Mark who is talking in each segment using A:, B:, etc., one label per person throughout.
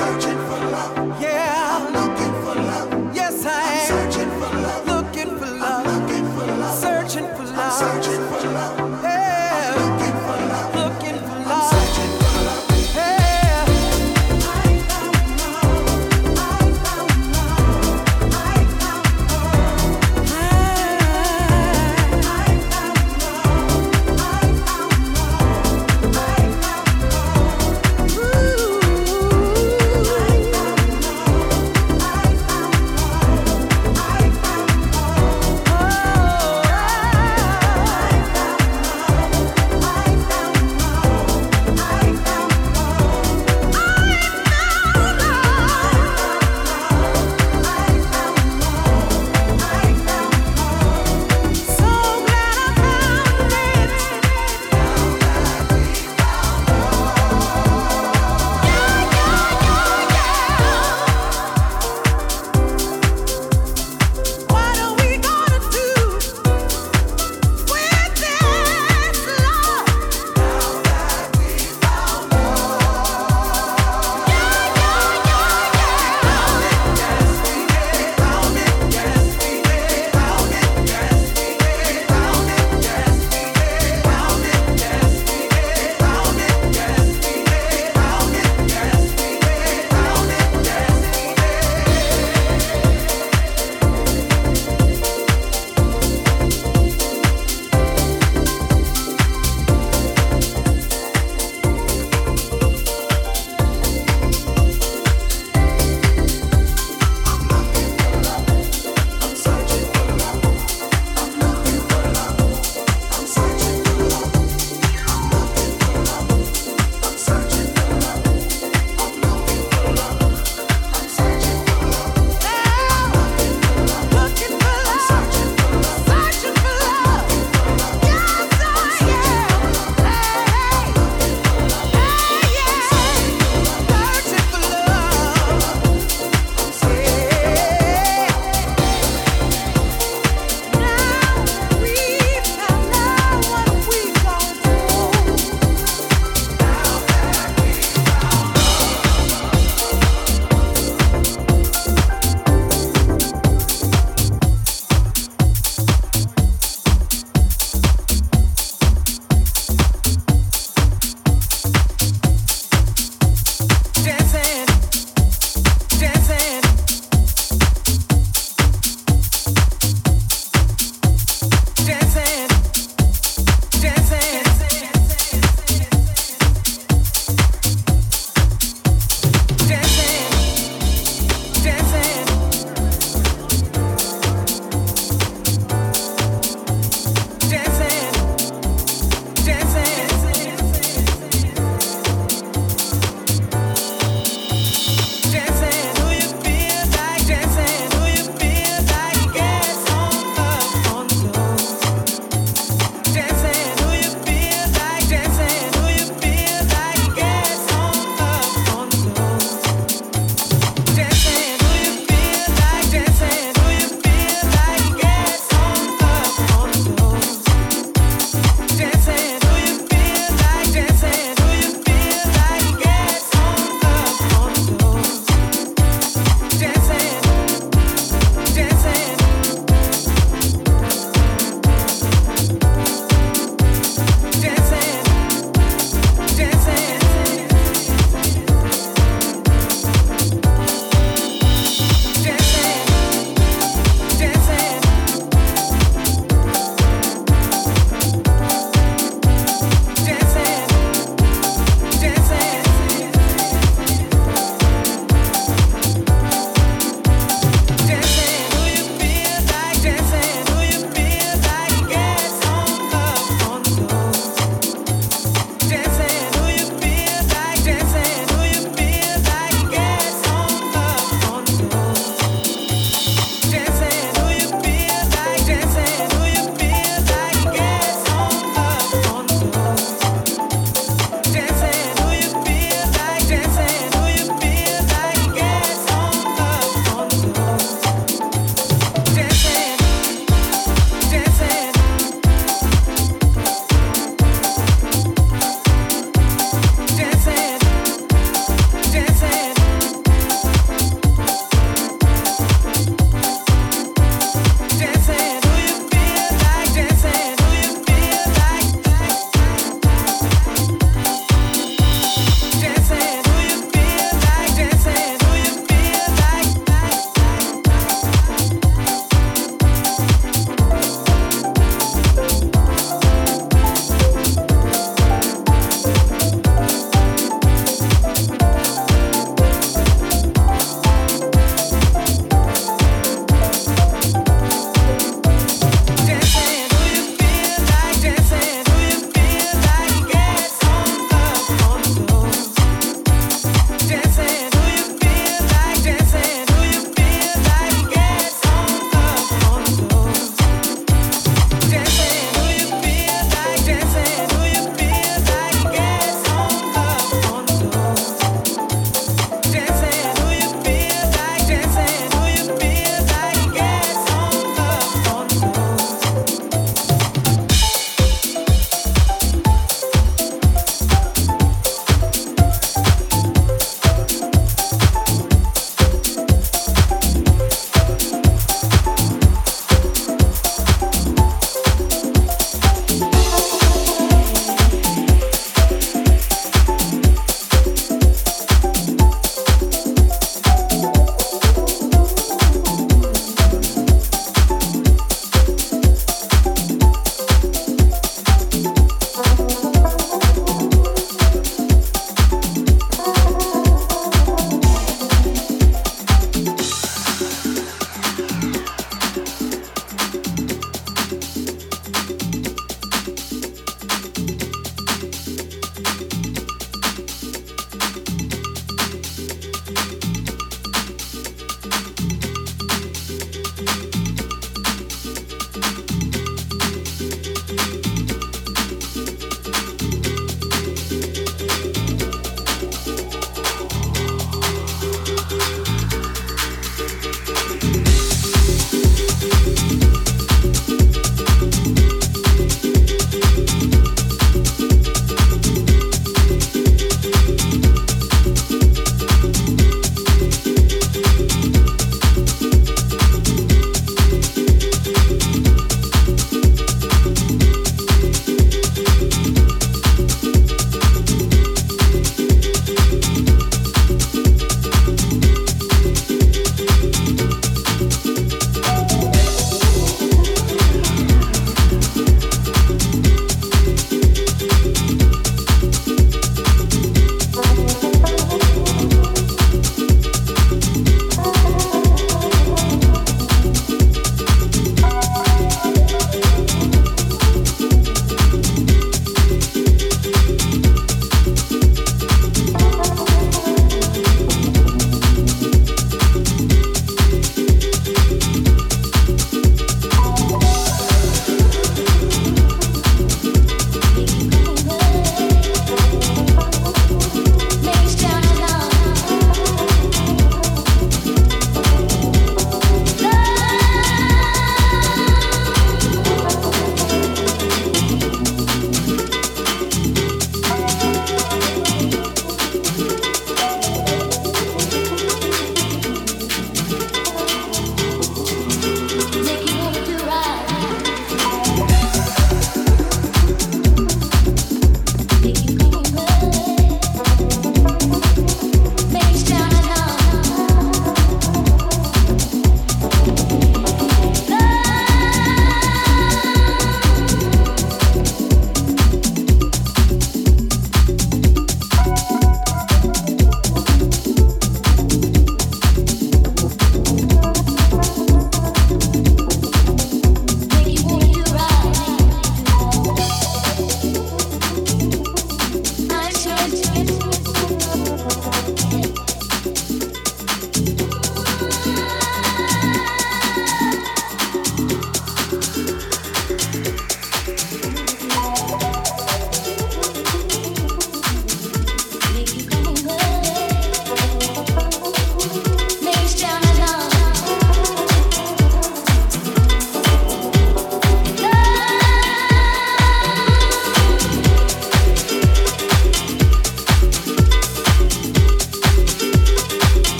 A: Ooh.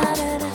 B: da, da, da.